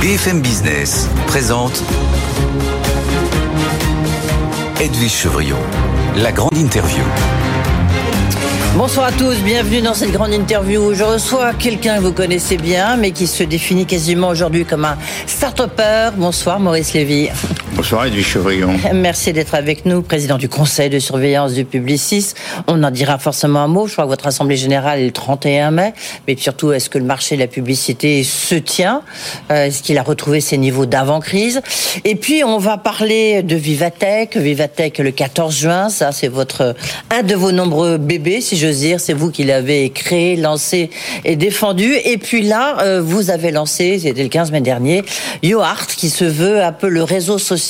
BFM Business présente Edwige Chevrillon, la grande interview. Bonsoir à tous, bienvenue dans cette grande interview. Je reçois quelqu'un que vous connaissez bien, mais qui se définit quasiment aujourd'hui comme un start-upper. Bonsoir Maurice Lévy. Bonsoir Edwige Chevrillon. Merci d'être avec nous, président du conseil de surveillance du Publicis. On en dira forcément un mot. Je crois que votre assemblée générale est le 31 mai. Mais surtout, est-ce que le marché de la publicité se tient? Euh, Est-ce qu'il a retrouvé ses niveaux d'avant-crise? Et puis, on va parler de Vivatech. Vivatech le 14 juin. Ça, c'est votre un de vos nombreux bébés, si j'ose dire. C'est vous qui l'avez créé, lancé et défendu. Et puis là, euh, vous avez lancé, c'était le 15 mai dernier, YoArt, qui se veut un peu le réseau social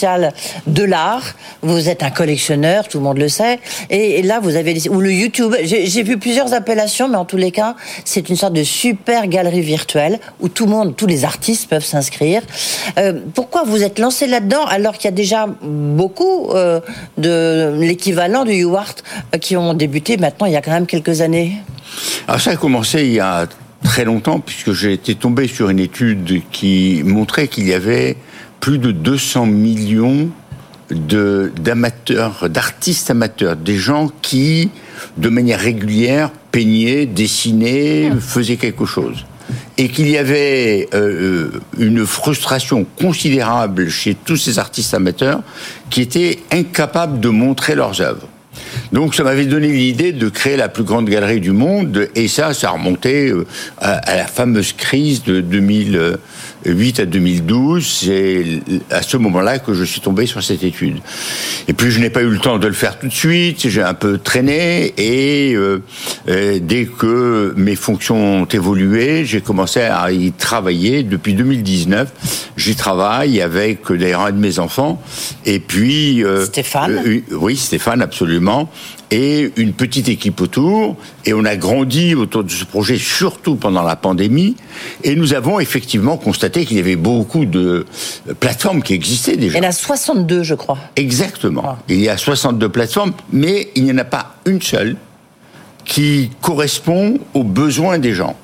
de l'art. Vous êtes un collectionneur, tout le monde le sait. Et là, vous avez ou le YouTube. J'ai vu plusieurs appellations, mais en tous les cas, c'est une sorte de super galerie virtuelle où tout le monde, tous les artistes peuvent s'inscrire. Euh, pourquoi vous êtes lancé là-dedans alors qu'il y a déjà beaucoup euh, de l'équivalent du UART euh, qui ont débuté maintenant il y a quand même quelques années? Alors ça a commencé il y a très longtemps puisque j'ai été tombé sur une étude qui montrait qu'il y avait plus de 200 millions d'amateurs, d'artistes amateurs, des gens qui, de manière régulière, peignaient, dessinaient, faisaient quelque chose. Et qu'il y avait euh, une frustration considérable chez tous ces artistes amateurs qui étaient incapables de montrer leurs œuvres. Donc ça m'avait donné l'idée de créer la plus grande galerie du monde, et ça, ça remontait euh, à, la fameuse crise de 2008 à 2012. C'est à ce moment-là que je suis tombé sur cette étude. Et puis je n'ai pas eu le temps de le faire tout de suite, j'ai un peu traîné, et euh, euh, dès que mes fonctions ont évolué, j'ai commencé à y travailler. Depuis 2019, j'y travaille avec d'ailleurs un de mes enfants, et puis... Stéphane? Oui, Stéphane, absolument et une petite équipe autour. Et on a grandi autour de ce projet, surtout pendant la pandémie. Et nous avons effectivement constaté qu'il y avait beaucoup de plateformes qui existaient déjà. Il y en a 62, je crois. Exactement. Ah. Il y a 62 plateformes, mais il n'y en a pas une seule qui correspond aux besoins des gens.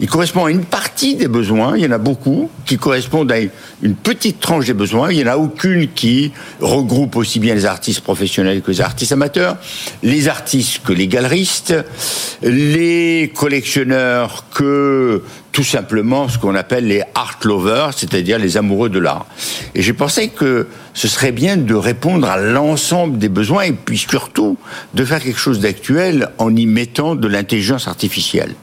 Il correspond à une partie des besoins, il y en a beaucoup qui correspondent à une petite tranche des besoins, il n'y en a aucune qui regroupe aussi bien les artistes professionnels que les artistes amateurs, les artistes que les galeristes, les collectionneurs que tout simplement ce qu'on appelle les art lovers, c'est-à-dire les amoureux de l'art. Et j'ai pensé que ce serait bien de répondre à l'ensemble des besoins et puis surtout de faire quelque chose d'actuel en y mettant de l'intelligence artificielle.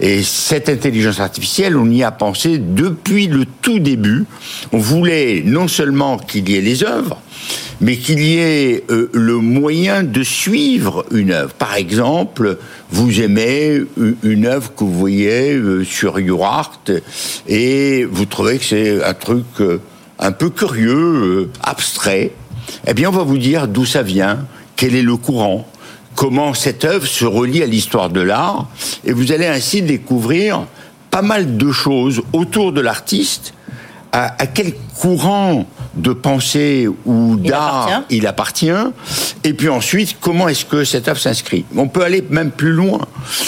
Et cette intelligence artificielle, on y a pensé depuis le tout début. On voulait non seulement qu'il y ait les œuvres, mais qu'il y ait euh, le moyen de suivre une œuvre. Par exemple, vous aimez une œuvre que vous voyez euh, sur YourArt et vous trouvez que c'est un truc euh, un peu curieux, abstrait. Eh bien, on va vous dire d'où ça vient, quel est le courant, comment cette œuvre se relie à l'histoire de l'art, et vous allez ainsi découvrir pas mal de choses autour de l'artiste, à quel courant de pensée ou d'art il appartient, et puis ensuite comment est-ce que cette œuvre s'inscrit? On peut aller même plus loin.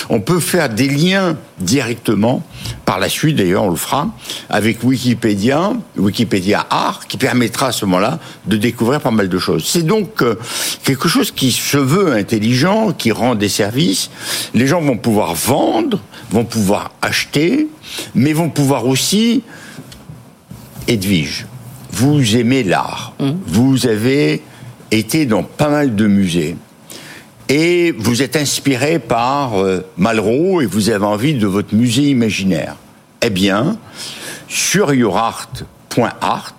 On peut faire des liens directement, par la suite d'ailleurs on le fera, avec Wikipédia, Wikipédia Art, qui permettra à ce moment-là de découvrir pas mal de choses. C'est donc euh, quelque chose qui se veut intelligent, qui rend des services. Les gens vont pouvoir vendre, vont pouvoir acheter, mais vont pouvoir aussi Edwige, vous aimez l'art. Mmh. Vous avez été dans pas mal de musées. Et vous êtes inspiré par euh, Malraux et vous avez envie de votre musée imaginaire. Eh bien, sur yourart.art,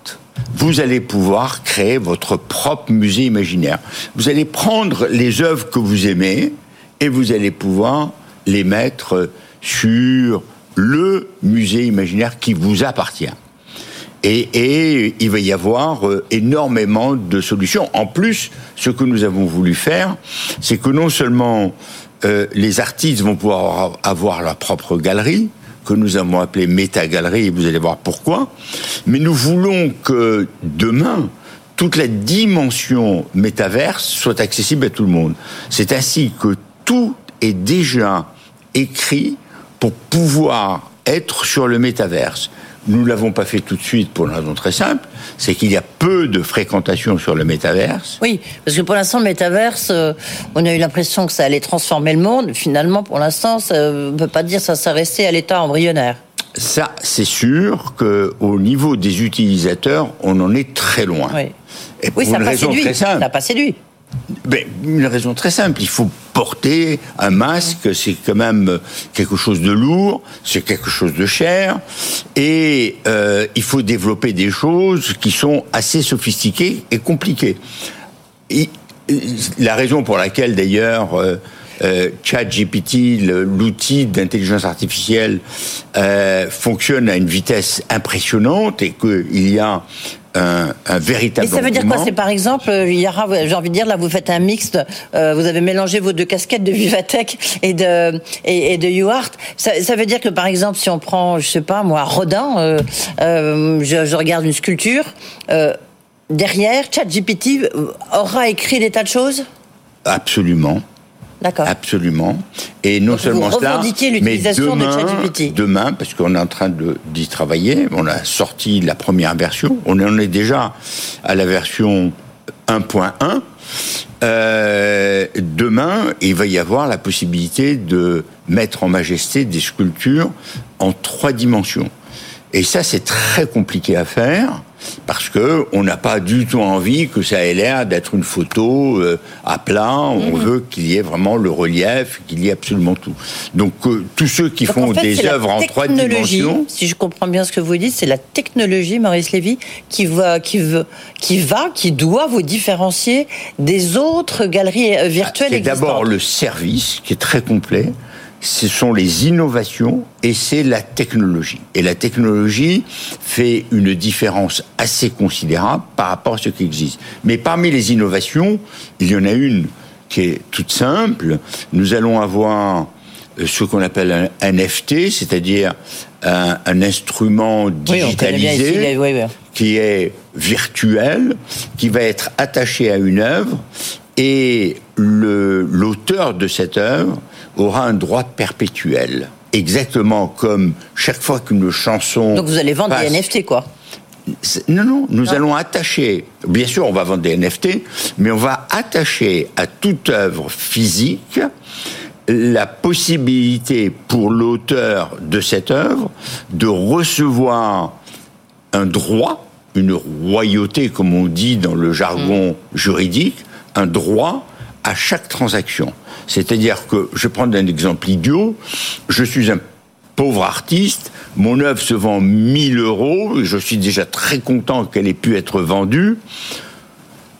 vous allez pouvoir créer votre propre musée imaginaire. Vous allez prendre les œuvres que vous aimez et vous allez pouvoir les mettre sur le musée imaginaire qui vous appartient. Et, il va y avoir euh, énormément de solutions. En plus, ce que nous avons voulu faire, c'est que non seulement euh, les artistes vont pouvoir avoir leur propre galerie, que nous avons appelée méta-galerie, et vous allez voir pourquoi, mais nous voulons que demain, toute la dimension métaverse soit accessible à tout le monde. C'est ainsi que tout est déjà écrit pour pouvoir être sur le métaverse Nous l'avons pas fait tout de suite pour une raison très simple, c'est qu'il y a peu de fréquentation sur le métaverse. Oui, parce que pour l'instant, le métaverse, euh, on a eu l'impression que ça allait transformer le monde. Finalement, pour l'instant, ça ne peut pas dire que ça s'est resté à l'état embryonnaire. Ça, c'est sûr qu'au niveau des utilisateurs, on en est très loin. Oui, Et pour oui ça n'a pas séduit. Ben, une raison très simple, il faut porter un masque, c'est quand même quelque chose de lourd, c'est quelque chose de cher, et euh, il faut développer des choses qui sont assez sophistiquées et compliquées. Et, euh, la raison pour laquelle d'ailleurs euh, euh, ChatGPT, l'outil d'intelligence artificielle, euh, fonctionne à une vitesse impressionnante et qu'il y a un, un véritable Mais ça veut dire quoi? C'est par exemple, euh, Yara, j'ai envie de dire, là, vous faites un mixte, euh, vous avez mélangé vos deux casquettes de Vivatech et de, et, et de UART. Ça, ça veut dire que, par exemple, si on prend, je sais pas, moi, Rodin, euh, euh, je, je regarde une sculpture, derrière, ChatGPT aura écrit des tas de choses? Absolument. D'accord. Absolument. Et non Donc, seulement vous cela, mais l'utilisation de demain, ChatGPT. demain, parce qu'on est en train d'y travailler, on a sorti la première version, on en est déjà à la version 1.1. Euh, demain, il va y avoir la possibilité de mettre en majesté des sculptures en trois dimensions. Et ça, c'est très compliqué à faire parce que on n'a pas du tout envie que ça ait l'air d'être une photo euh, à plat. On Mhm. veut qu'il y ait vraiment le relief, qu'il y ait absolument tout. Donc euh, tous ceux qui Donc, font en fait, c'est des œuvres en trois dimensions, Si je comprends bien ce que vous dites, c'est la technologie, Maurice Lévy, qui va, qui veut, qui va, qui doit vous différencier des autres galeries euh, virtuelles c'est existantes. d'abord le service qui est très complet. Ce sont les innovations et c'est la technologie. Et la technologie fait une différence assez considérable par rapport à ce qui existe. Mais parmi les innovations, il y en a une qui est toute simple. Nous allons avoir euh, ce qu'on appelle un NFT, c'est-à-dire un, un instrument Oui, ici. digitalisé les- oui, oui. qui est virtuel, qui va être attaché à une œuvre, et l'auteur de cette œuvre aura un droit perpétuel. Exactement comme chaque fois qu'une chanson. Donc vous allez vendre passe- des NFT, quoi. Non, non, nous allons attacher, bien sûr on va vendre des NFT, mais on va attacher à toute œuvre physique la possibilité pour l'auteur de cette œuvre de recevoir un droit, une royauté comme on dit dans le jargon juridique, un droit à chaque transaction. C'est-à-dire que, je prendre un exemple idiot, je suis un pauvre artiste, mon œuvre se vend 1000 euros, je suis déjà très content qu'elle ait pu être vendue.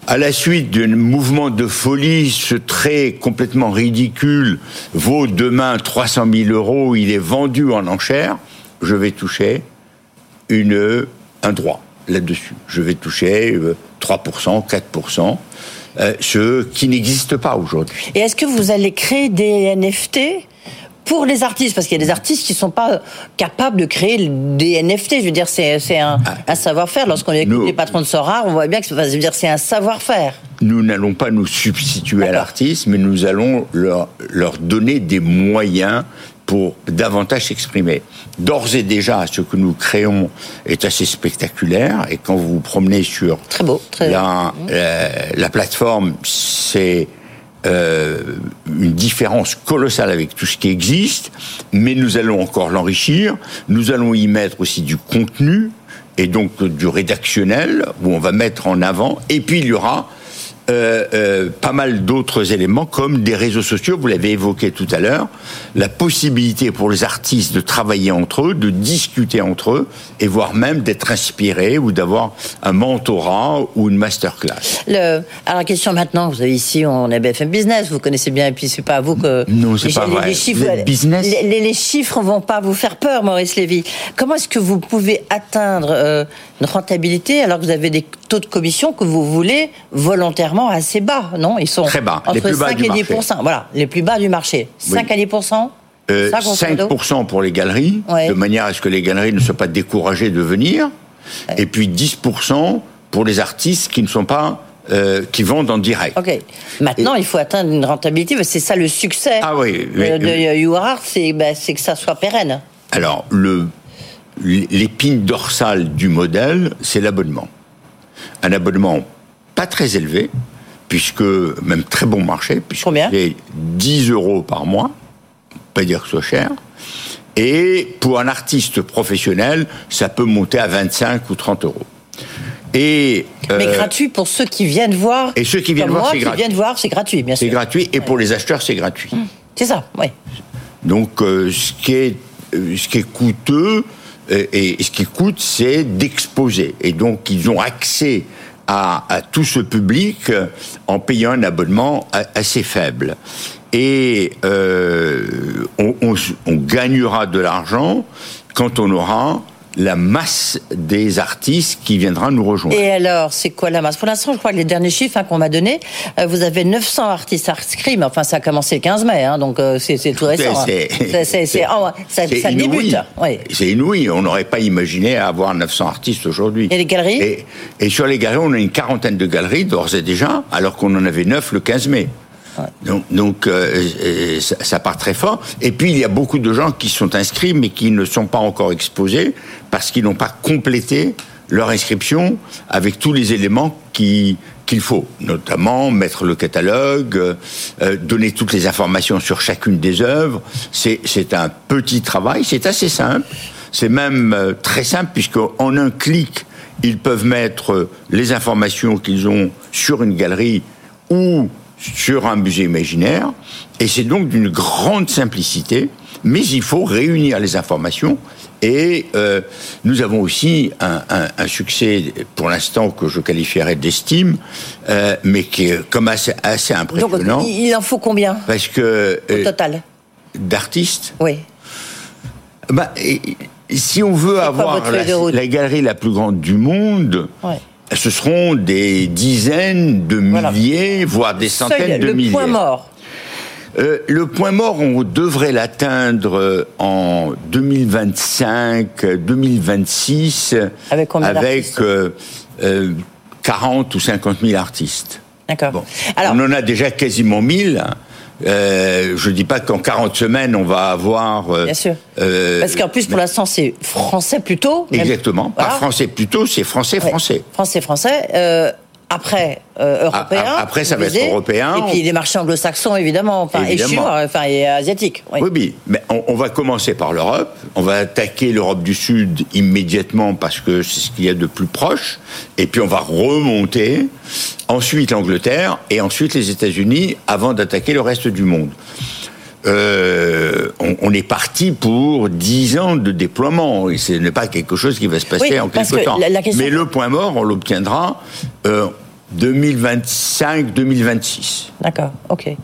À la suite d'un mouvement de folie, ce trait complètement ridicule vaut demain 300 000 euros, il est vendu en enchère, je vais toucher une, un droit là-dessus. Je vais toucher euh, 3%, 4%, euh, ce qui n'existe pas aujourd'hui. Et est-ce que vous allez créer des NFT pour les artistes? Parce qu'il y a des artistes qui ne sont pas capables de créer des NFT. Je veux dire, c'est c'est un, un savoir-faire. Lorsqu'on écoute Ah. Les patrons de Sora, on voit bien que c'est un savoir-faire. Nous n'allons pas nous substituer à l'artiste, mais nous allons leur, leur donner des moyens pour davantage s'exprimer. D'ores et déjà, ce que nous créons est assez spectaculaire, et quand vous vous promenez sur Très beau, très la, la, la plateforme, c'est euh, une différence colossale avec tout ce qui existe, mais nous allons encore l'enrichir. Nous allons y mettre aussi du contenu et donc du rédactionnel où on va mettre en avant. Et puis il y aura euh, euh, pas mal d'autres éléments comme des réseaux sociaux, vous l'avez évoqué tout à l'heure, la possibilité pour les artistes de travailler entre eux, de discuter entre eux, et voire même d'être inspirés ou d'avoir un mentorat ou une masterclass. Le, alors la question maintenant, vous avez ici, on est BFM Business, vous connaissez bien, et puis c'est pas à vous que Non, c'est les, pas les- vrai. les chiffres, business les, les- les chiffres vont pas vous faire peur, Maurice Lévy. Comment est-ce que vous pouvez atteindre euh, une rentabilité alors que vous avez des taux de commission que vous voulez volontairement assez bas, non? Ils sont Très bas, entre les plus bas 5 du et 10 marché. Voilà, les plus bas du marché. 5 à 10 Euh, Ça, grosso modo? 5% pour les galeries, Ouais. de manière à ce que les galeries ne soient pas découragées de venir, et puis 10% pour les artistes qui ne sont pas euh, qui vendent en direct. Ok. Maintenant, il faut atteindre une rentabilité. C'est ça le succès Ah oui, de, mais- de c'est ben, c'est que ça soit pérenne. Alors l'épine dorsale du modèle, c'est l'abonnement. Un abonnement pas très élevé, puisque même très bon marché, puisque c'est 10 euros par mois, pas dire que ce soit cher. Et pour un artiste professionnel, ça peut monter à 25 ou 30 euros. Et, Mais euh, gratuit pour ceux qui viennent voir. Et ceux qui viennent voir, c'est gratuit. viennent voir, c'est gratuit, bien sûr. C'est gratuit, et pour les acheteurs, c'est gratuit. C'est ça, oui. Donc, euh, ce, qui est, euh, ce qui est coûteux, et, ce qui coûte, c'est d'exposer. Et donc, ils ont accès à, tout ce public en payant un abonnement assez faible. Et euh, on gagnera de l'argent quand on aura la masse des artistes qui viendra nous rejoindre. Et alors, c'est quoi la masse? Pour l'instant, je crois que les derniers chiffres hein, qu'on m'a donnés, euh, vous avez 900 artistes inscrits, mais enfin, ça a commencé le 15 mai, hein, donc euh, c'est tout récent. C'est hein. ça, ça débute. Oui. C'est inouï. On n'aurait pas imaginé avoir 900 artistes aujourd'hui. Et les galeries? Et, et, sur les galeries, on a une quarantaine de galeries d'ores et déjà, alors qu'on en avait 9 le 15 mai. Donc, donc euh, ça, part très fort. Et puis il y a beaucoup de gens qui sont inscrits mais qui ne sont pas encore exposés parce qu'ils n'ont pas complété leur inscription avec tous les éléments qui qu'il faut, notamment mettre le catalogue, euh, donner toutes les informations sur chacune des œuvres. C'est un petit travail, c'est assez simple. C'est même euh, très simple puisqu'en un clic, ils peuvent mettre les informations qu'ils ont sur une galerie ou sur un musée imaginaire, et c'est donc d'une grande simplicité, mais il faut réunir les informations, et euh, nous avons aussi un, un, un succès, pour l'instant, que je qualifierais d'estime, euh, mais qui est comme assez, assez impressionnant. Donc, il en faut combien Parce que... Au euh, total D'artistes Oui. Bah, si on veut avoir la, la, galerie la plus grande du monde, ouais ce seront des dizaines de milliers, voire des centaines de milliers. Le point mort. Euh, le point mort, on devrait l'atteindre en 2025, 2026, avec, combien avec euh, euh, 40 ou 50 000 artistes. D'accord. Bon. on en a déjà quasiment 1000. Euh, je dis pas qu'en 40 semaines on va avoir. Euh, Bien sûr. Euh, Parce qu'en plus pour l'instant c'est français plutôt. Exactement. Pas français plutôt, c'est français français. Français français. Euh, après euh, européen. après, ça va être européen. Et puis les marchés anglo-saxons, évidemment, enfin, et chinois, enfin, et asiatiques. Oui, oui, mais on, on, va commencer par l'Europe. On va attaquer l'Europe du Sud immédiatement parce que c'est ce qu'il y a de plus proche. Et puis on va remonter. Ensuite l'Angleterre et ensuite les États-Unis avant d'attaquer le reste du monde. Euh, on, on, est parti pour 10 ans de déploiement. Et ce n'est pas quelque chose qui va se passer oui, en quelques temps. La, la question... Mais le point mort, on l'obtiendra euh, 2025-2026. D'accord, ok.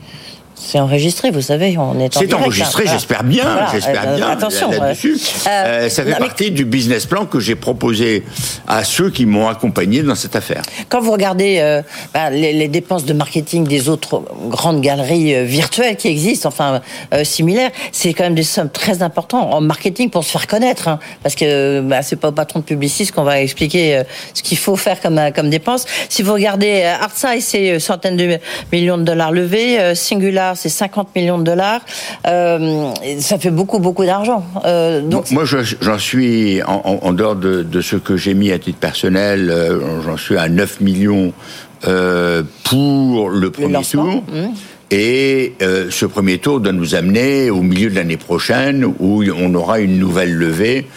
C'est enregistré, vous savez, on est en C'est enregistré, j'espère bien, voilà. j'espère euh, bien. Attention, là-dessus. Euh, euh, ça fait non, partie mais... du business plan que j'ai proposé à ceux qui m'ont accompagné dans cette affaire. Quand vous regardez bah, les, les, dépenses de marketing des autres grandes galeries virtuelles qui existent, enfin similaires, c'est quand même des sommes très importantes en marketing pour se faire connaître, hein, parce que bah, c'est pas au patron de publiciste qu'on va expliquer ce qu'il faut faire comme comme dépense. Si vous regardez Artside, c'est centaines de millions de dollars levés, Singular c'est 50 millions de dollars. Euh, ça fait beaucoup, beaucoup d'argent. Euh, donc moi, j'en suis, en, en, dehors de, de, ce que j'ai mis à titre personnel, euh, j'en suis à 9 millions pour le premier le tour. Mmh. Et ce premier tour doit nous amener au milieu de l'année prochaine où on aura une nouvelle levée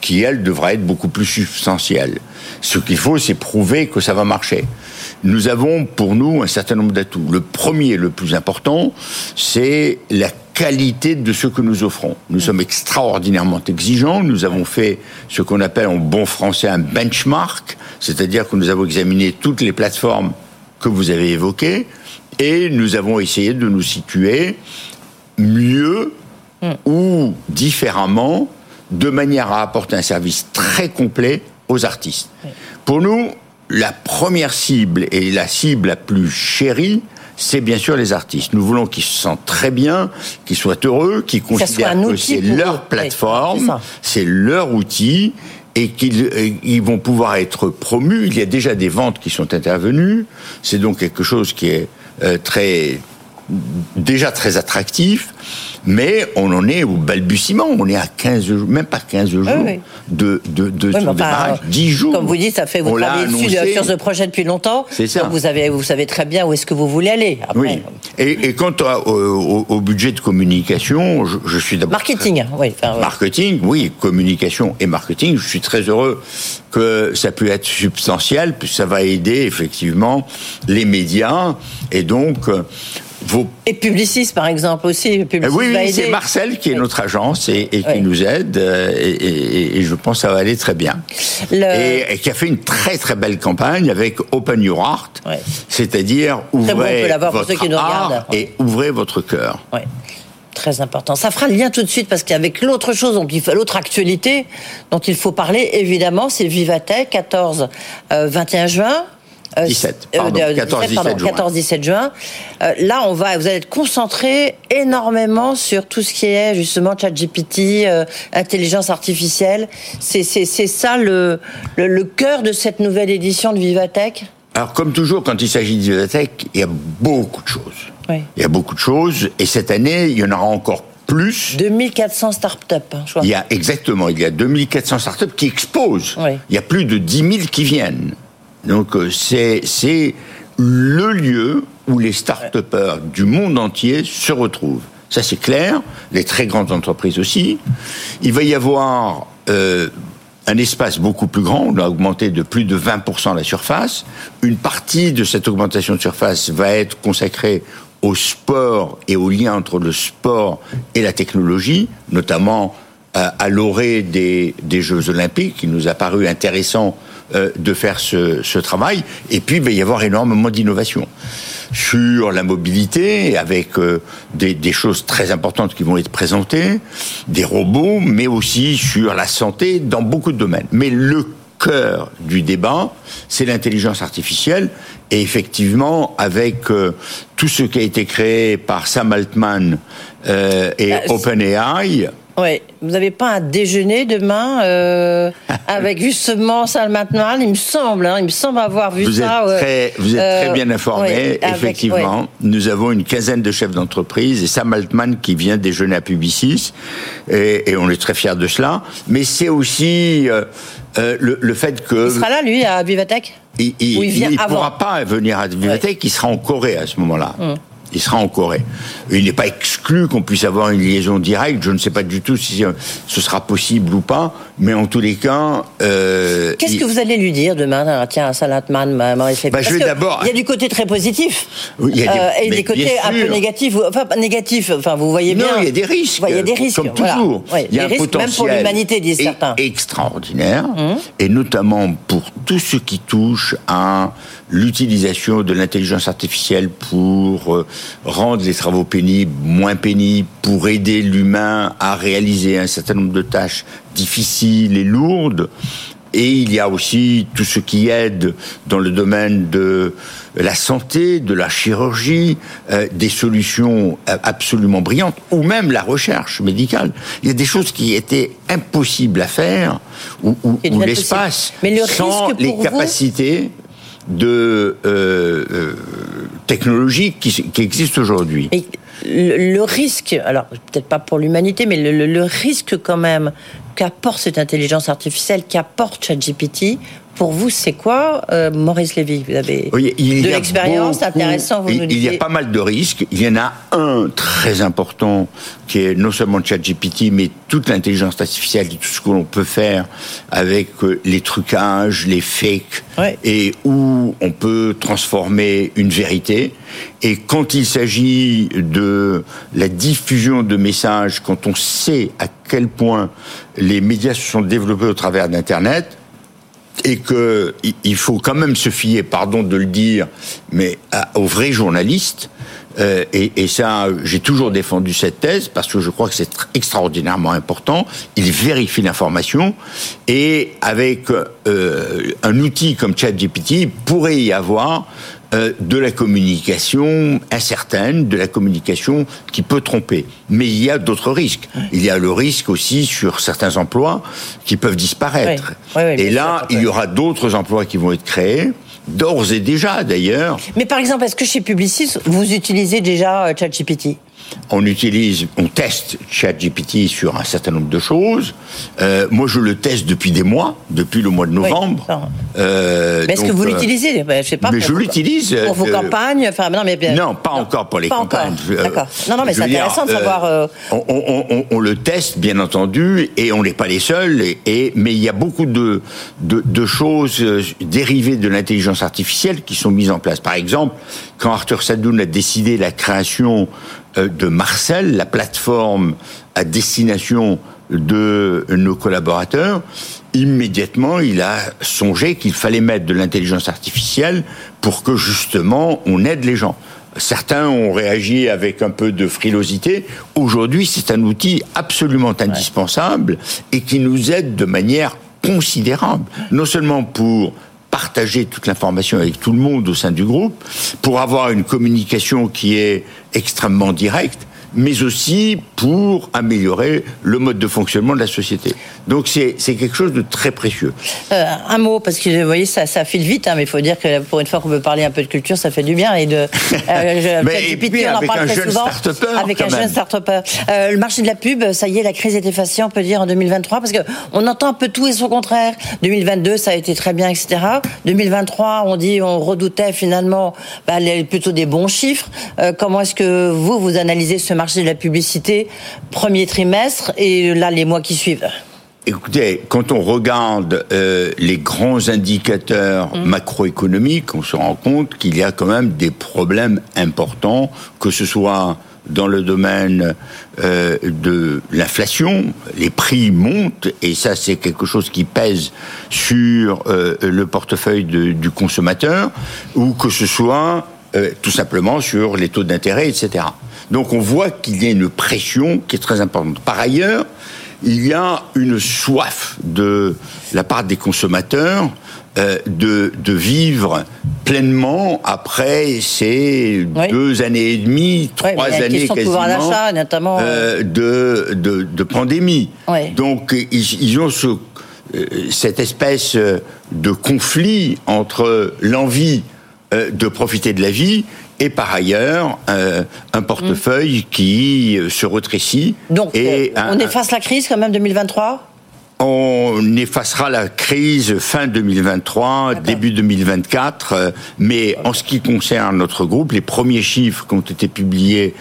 qui, elle, devra être beaucoup plus substantielle. Ce qu'il faut, c'est prouver que ça va marcher nous avons pour nous un certain nombre d'atouts. Le premier, le plus important, c'est la qualité de ce que nous offrons. Nous sommes extraordinairement exigeants. Nous avons fait ce qu'on appelle en bon français un benchmark, c'est-à-dire que nous avons examiné toutes les plateformes que vous avez évoquées et nous avons essayé de nous situer mieux mm. ou différemment de manière à apporter un service très complet aux artistes. Pour nous, la première cible et la cible la plus chérie, c'est bien sûr les artistes. Nous voulons qu'ils se sentent très bien, qu'ils soient heureux, qu'ils considèrent que c'est leur eux. plateforme, c'est leur outil et qu'ils ils vont pouvoir être promus. Il y a déjà des ventes qui sont intervenues. C'est donc quelque chose qui est euh, très déjà très attractif, mais on en est au balbutiement. On est à 15 jours, même pas 15 jours de, de, de son démarrage. 10 jours. Comme vous dites, ça fait, vous travaillez dessus sur ce projet depuis longtemps. C'est ça. vous, avez, vous savez très bien où est-ce que vous voulez aller. Oui. Et, quant au, budget de communication, je, suis d'abord. Marketing, oui. Marketing, oui. Communication et marketing. Je suis très heureux que ça puisse être substantiel, puisque ça va aider effectivement les médias. Et donc, et Publicis, par exemple, aussi. Publicis oui, c'est Marcel qui est notre agence et, qui nous aide. Euh, et, je pense que ça va aller très bien. Et, qui a fait une très très belle campagne avec Open Your Heart, c'est-à-dire ouvrez votre art et ouvrez votre cœur. Très important. Ça fera le lien tout de suite parce qu'avec l'autre chose, l'autre actualité dont il faut parler, évidemment, c'est Vivatech, 14, 21 euh, juin. 17, euh, pardon, 14, 17 juin. Euh, là, on va, vous allez être concentré énormément sur tout ce qui est justement ChatGPT, euh, intelligence artificielle. C'est ça le, le, cœur de cette nouvelle édition de Vivatech? Alors, comme toujours, quand il s'agit de Vivatech, il y a beaucoup de choses. Il y a beaucoup de choses, et cette année, il y en aura encore plus. 2400 startups, hein, je crois. Il y a exactement, il y a 2400 startups qui exposent. Il y a plus de 10 000 qui viennent. Donc euh, c'est le lieu où les start-upers du monde entier se retrouvent. Ça c'est clair, les très grandes entreprises aussi. Il va y avoir euh, un espace beaucoup plus grand, on a augmenté de plus de 20% la surface. Une partie de cette augmentation de surface va être consacrée au sport et au lien entre le sport et la technologie, notamment euh, à l'orée des, des Jeux Olympiques, qui nous a paru intéressant euh, de faire ce, travail. Et puis, il va y avoir énormément d'innovation sur la mobilité, avec euh, des, des, choses très importantes qui vont être présentées, des robots, mais aussi sur la santé dans beaucoup de domaines. Mais le cœur du débat, c'est l'intelligence artificielle. Et effectivement, avec euh, tout ce qui a été créé par Sam Altman et OpenAI, oui, vous n'avez pas un déjeuner demain euh, avec justement Salman il me semble, hein, il me semble avoir vu ça. très, vous êtes très euh, bien informé, effectivement. Nous avons une quinzaine de chefs d'entreprise et Sam Altman qui vient déjeuner à Publicis et, on est très fiers de cela. Mais c'est aussi euh, le, fait que... Il sera là, lui, à Vivatech? Il ne pourra pas venir à Vivatech, il sera en Corée à ce moment-là. Hum il sera en Corée. Il n'est pas exclu qu'on puisse avoir une liaison directe. Je ne sais pas du tout si ce sera possible ou pas, mais en tous les cas. Euh, Qu'est-ce que vous allez lui dire demain Tiens, Salatman, Maurice bah, je vais d'abord. Il y a du côté très positif. il y a des, euh, et des côtés un peu négatifs. Enfin, négatifs. Enfin, vous voyez bien. Non, il y a des risques. il y a des risques. Comme toujours. il y a un risques, potentiel même pour l'humanité, disent certains. Extraordinaire, hum. et notamment pour tout ce qui touche à l'utilisation de l'intelligence artificielle pour euh, rendre les travaux pénibles moins pénibles, pour aider l'humain à réaliser un certain nombre de tâches difficiles et lourdes. Et il y a aussi tout ce qui aide dans le domaine de la santé, de la chirurgie, euh, des solutions absolument brillantes, ou même la recherche médicale. Il y a des choses qui étaient impossibles à faire, ou, l'espace, sans les capacités de euh, euh, technologiques qui, existent aujourd'hui. Le, risque, alors peut-être pas pour l'humanité, mais le, risque quand même qu'apporte cette intelligence artificielle, qu'apporte ChatGPT, pour vous, c'est quoi, euh, Maurice Lévy Vous avez de l'expérience, intéressant. Vous il, il y a pas mal de risques. Il y en a un très important qui est non seulement ChatGPT, mais toute l'intelligence artificielle, tout ce que l'on peut faire avec euh, les trucages, les fakes, et où on peut transformer une vérité. Et quand il s'agit de la diffusion de messages, quand on sait à quel point les médias se sont développés au travers d'Internet, et que il faut quand même se fier, pardon de le dire, mais aux vrais journalistes. Euh, et, ça, j'ai toujours défendu cette thèse parce que je crois que c'est extraordinairement important. Il vérifie l'information et avec euh, un outil comme ChatGPT, il pourrait y avoir euh, de la communication incertaine, de la communication qui peut tromper. Mais il y a d'autres risques. Il y a le risque aussi sur certains emplois qui peuvent disparaître. Et là, il y aura d'autres emplois qui vont être créés d'ores et déjà d'ailleurs. Mais par exemple, est-ce que chez Publicis, vous utilisez déjà euh, ChatGPT? On utilise, on teste ChatGPT sur un certain nombre de choses. Euh, moi, je le teste depuis des mois, depuis le mois de novembre. euh, mais est-ce que vous euh, l'utilisez? Ben, Je sais pas. Mais je l'utilise pour vos euh, campagnes. Enfin, non, mais non, pas encore pour les campagnes. D'accord. Non, non, mais c'est intéressant de savoir. On, on, on, le teste, bien entendu, et on n'est pas les seuls. Et, mais il y a beaucoup de, de, de choses dérivées de l'intelligence artificielle qui sont mises en place. Par exemple, quand Arthur Sadoun a décidé la création de Marcel, la plateforme à destination de nos collaborateurs, immédiatement, il a songé qu'il fallait mettre de l'intelligence artificielle pour que justement on aide les gens. Certains ont réagi avec un peu de frilosité. Aujourd'hui, c'est un outil absolument indispensable et qui nous aide de manière considérable, non seulement pour partager toute l'information avec tout le monde au sein du groupe, pour avoir une communication qui est extrêmement directe, mais aussi pour améliorer le mode de fonctionnement de la société. Donc c'est quelque chose de très précieux. Euh, un mot, parce que vous voyez, ça, ça file vite, hein, mais il faut dire que pour une fois qu'on peut parler un peu de culture, ça fait du bien. Et de, euh, mais, et puis, on avec en parle un jeune Avec un jeune start euh, le marché de la pub, ça y est, la crise est effacée, on peut dire, en 2023, parce qu'on entend un peu tout et son contraire. 2022, ça a été très bien, etc. 2023, on dit, on redoutait finalement bah, plutôt des bons chiffres. Comment est-ce que vous, vous analysez ce marché de la publicité, premier trimestre et là les mois qui suivent Écoutez, quand on regarde euh, les grands indicateurs mmh. macroéconomiques, on se rend compte qu'il y a quand même des problèmes importants, que ce soit dans le domaine euh, de l'inflation, les prix montent et ça c'est quelque chose qui pèse sur euh, le portefeuille du consommateur, ou que ce soit tout simplement sur les taux d'intérêt, etc. Donc on voit qu'il y a une pression qui est très importante. Par ailleurs, il y a une soif de la part des consommateurs euh, de, de, vivre pleinement après ces deux années et demie, trois années quasiment notamment, euh, de, de, de, pandémie. Donc ils, ils ont ce, euh, cette espèce de conflit entre l'envie de profiter de la vie et par ailleurs euh, un portefeuille qui se rétrécit. Donc et on efface la crise quand même 2023 on effacera la crise fin 2023, début 2024, euh, mais en ce qui concerne notre groupe, les premiers chiffres qui ont été publiés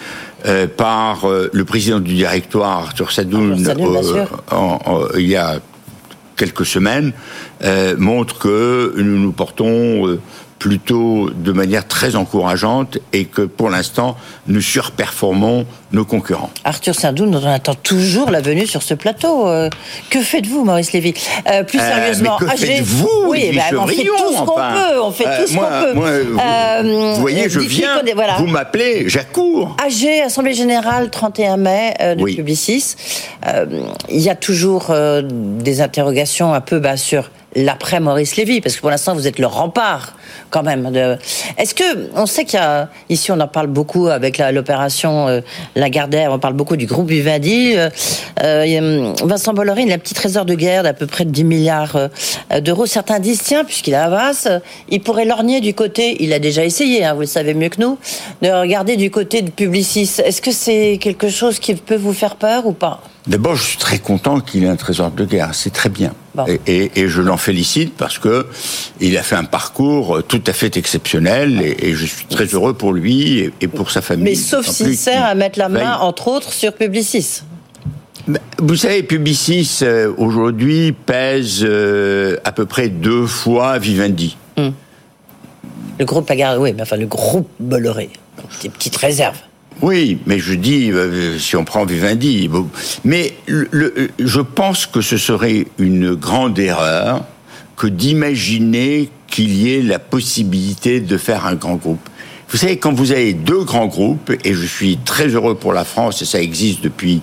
euh, par le président du directoire, Arthur Sadoun, il y a quelques semaines, montrent que nous nous portons plutôt de manière très encourageante et que pour l'instant, nous surperformons nos concurrents. Arthur Saint-Doun, dont on attend toujours la venue sur ce plateau. Euh, que faites-vous, Maurice Lévy euh, Plus euh, sérieusement, mais que faites-vous oui, bah, on fait tout ce qu'on peut. On fait tout ce qu'on peut. vous, vous, voyez, je viens, vous m'appelez, j'accours. AG, Assemblée Générale, 31 mai de Publicis. Il y a toujours des interrogations un peu bah, sur l'après Maurice Lévy, parce que pour l'instant vous êtes le rempart quand même. Est-ce que on sait qu'il y a ici on en parle beaucoup avec l'opération euh, Lagardère, on parle beaucoup du groupe Vivendi. Euh, euh, Vincent Bolloré, il a un petit trésor de guerre d'à peu près de 10 milliards d'euros. Certains disent tiens, puisqu'il a avance, il pourrait lorgner du côté. Il a déjà essayé, hein, vous le savez mieux que nous, de regarder du côté de Publicis. Est-ce que c'est quelque chose qui peut vous faire peur ou pas? D'abord, je suis très content qu'il ait un trésor de guerre. C'est très bien. Et, je l'en félicite parce que il a fait un parcours tout à fait exceptionnel et, je suis très heureux pour lui et, pour sa famille. Mais sauf s'il sert à mettre la main, entre autres, sur Publicis. Vous savez, Publicis euh, aujourd'hui pèse euh, à peu près deux fois Vivendi. Hmm. Le groupe Lagarde, oui, mais enfin le groupe Bolloré, des petites réserves. Oui, mais je dis, euh, si on prend Vivendi, mais je pense que ce serait une grande erreur que d'imaginer qu'il y ait la possibilité de faire un grand groupe. Vous savez, quand vous avez deux grands groupes, et je suis très heureux pour la France, et ça existe depuis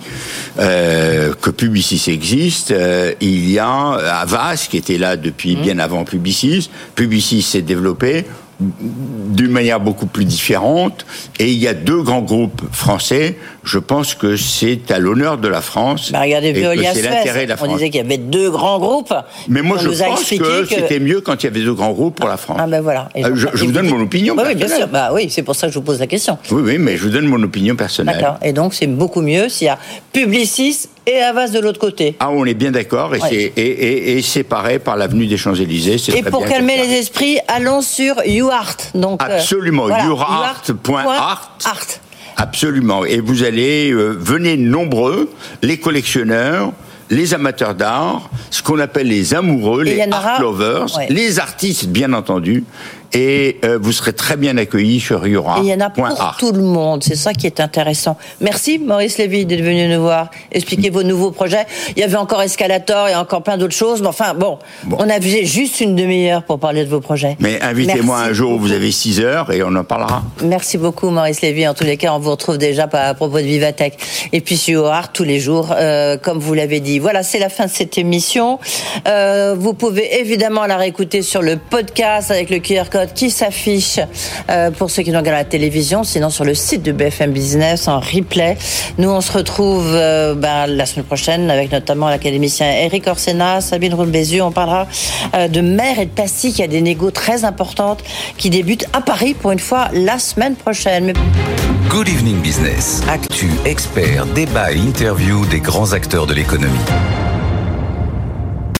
euh, que Publicis existe, euh, il y a Avas qui était là depuis mm. bien avant Publicis. Publicis s'est développé, d'une manière beaucoup plus différente. Et il y a deux grands groupes français. Je pense que c'est à l'honneur de la France. Bah regardez, que c'est l'intérêt de la On France. disait qu'il y avait deux grands groupes. Mais moi, On je pense expliqué que, c'était mieux quand il y avait deux grands groupes pour la France. Ah ben voilà. Et Euh, je, je et vous donne mon opinion. Oui, oui, bien personnelle. sûr. Bah oui, c'est pour ça que je vous pose la question. Oui, oui, mais je vous donne mon opinion personnelle. D'accord. Et donc c'est beaucoup mieux s'il y a Publicis et Havas de l'autre côté. Ah, on est bien d'accord, et, Ouais. c'est et, et- et séparé par l'avenue des Champs-Élysées. Et pour calmer les esprits, allons sur YouArt. Donc euh, Absolument, voilà, yourart.art. Art. Absolument. Et vous allez, euh, venez nombreux, les collectionneurs, les amateurs d'art, ce qu'on appelle les amoureux, Et les art lovers, Ouais. les artistes, bien entendu. Et euh, vous serez très bien accueillis sur Et il y en a pour tout le monde, c'est ça qui est intéressant. Merci Maurice Lévy d'être venu nous voir, expliquer vos nouveaux projets. Il y avait encore Escalator et encore plein d'autres choses, mais enfin bon, Bon. on a vu juste une demi-heure pour parler de vos projets. Mais invitez-moi un jour où vous avez 6 heures et on en parlera. Merci beaucoup Maurice Lévy. En tous les cas, on vous retrouve déjà à propos de Vivatech. Et puis sur Art tous les jours, euh, comme vous l'avez dit. Voilà, c'est la fin de cette émission. Euh, vous pouvez évidemment la réécouter sur le podcast avec le QR code qui s'affiche euh, pour ceux qui nous regardent à la télévision, sinon sur le site de BFM Business en replay. Nous, on se retrouve euh, ben, la semaine prochaine avec notamment l'académicien Eric Orsena, Sabine Roule-Bézieux. On parlera euh, de mer et de plastique. Il y a des négos très importantes qui débutent à Paris pour une fois la semaine prochaine. Good Evening Business. Actu, experts, débat et interview des grands acteurs de l'économie.